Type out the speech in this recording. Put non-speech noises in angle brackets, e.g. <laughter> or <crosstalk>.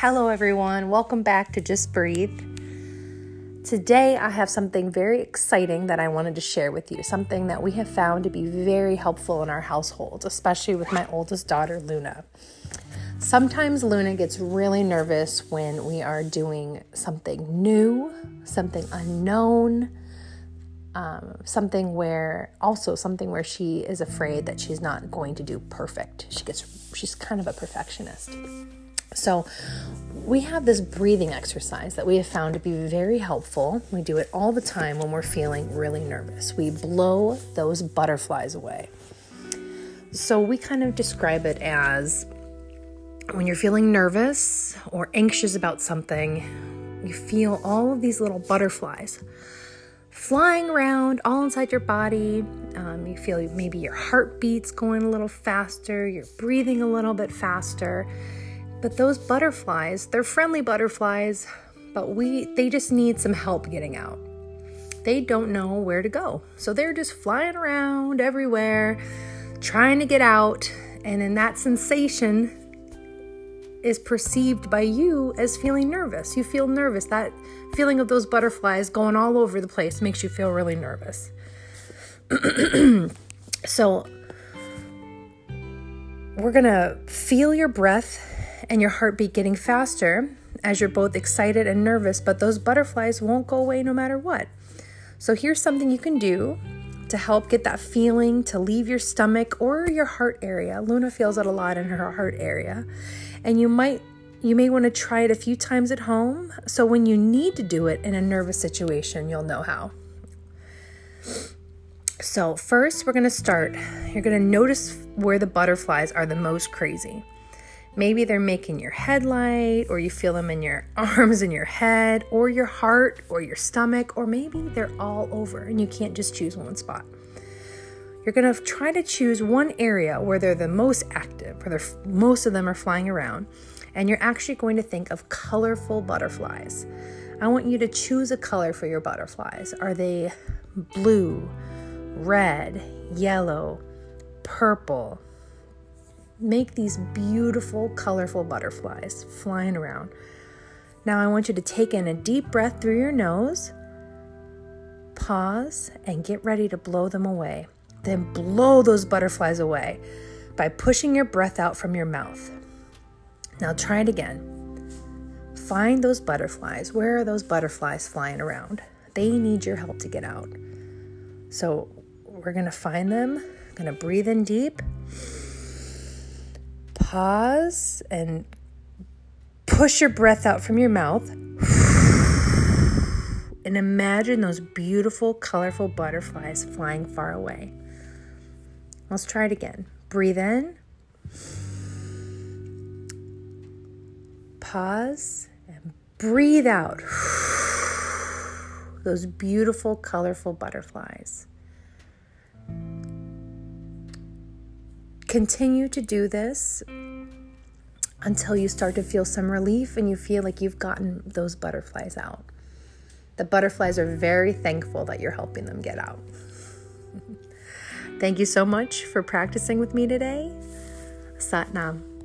Hello, everyone. Welcome back to Just Breathe. Today, I have something very exciting that I wanted to share with you, something that we have found to be very helpful in our household, especially with my oldest daughter, Luna. Sometimes Luna gets really nervous when we are doing something new, something unknown, um, something where also something where she is afraid that she's not going to do perfect. She gets she's kind of a perfectionist. So, we have this breathing exercise that we have found to be very helpful. We do it all the time when we're feeling really nervous. We blow those butterflies away. So, we kind of describe it as when you're feeling nervous or anxious about something, you feel all of these little butterflies flying around all inside your body. Um, you feel maybe your heartbeat's going a little faster, you're breathing a little bit faster but those butterflies, they're friendly butterflies, but we they just need some help getting out. They don't know where to go. So they're just flying around everywhere trying to get out, and then that sensation is perceived by you as feeling nervous. You feel nervous. That feeling of those butterflies going all over the place makes you feel really nervous. <clears throat> so, we're going to feel your breath and your heartbeat getting faster as you're both excited and nervous, but those butterflies won't go away no matter what. So here's something you can do to help get that feeling to leave your stomach or your heart area. Luna feels it a lot in her heart area. And you might you may want to try it a few times at home so when you need to do it in a nervous situation, you'll know how. So, first, we're going to start. You're going to notice where the butterflies are the most crazy. Maybe they're making your head light, or you feel them in your <laughs> arms and your head, or your heart, or your stomach, or maybe they're all over and you can't just choose one spot. You're to try to choose one area where they're the most active, where most of them are flying around, and you're actually going to think of colorful butterflies. I want you to choose a color for your butterflies. Are they blue, red, yellow, purple, make these beautiful, colorful butterflies flying around. Now, I want you to take in a deep breath through your nose, pause, and get ready to blow them away. Then blow those butterflies away by pushing your breath out from your mouth. Now, try it again. Find those butterflies. Where are those butterflies flying around? They need your help to get out. So, we're to find them. To breathe in deep pause and push your breath out from your mouth. And imagine those beautiful, colorful butterflies flying far away. Let's try it again. Breathe in, pause, and breathe out. Those beautiful, colorful butterflies. Continue to do this until you start to feel some relief and you feel like you've gotten those butterflies out. The butterflies are very thankful that you're helping them get out. <laughs> Thank you so much for practicing with me today. Sat Nam.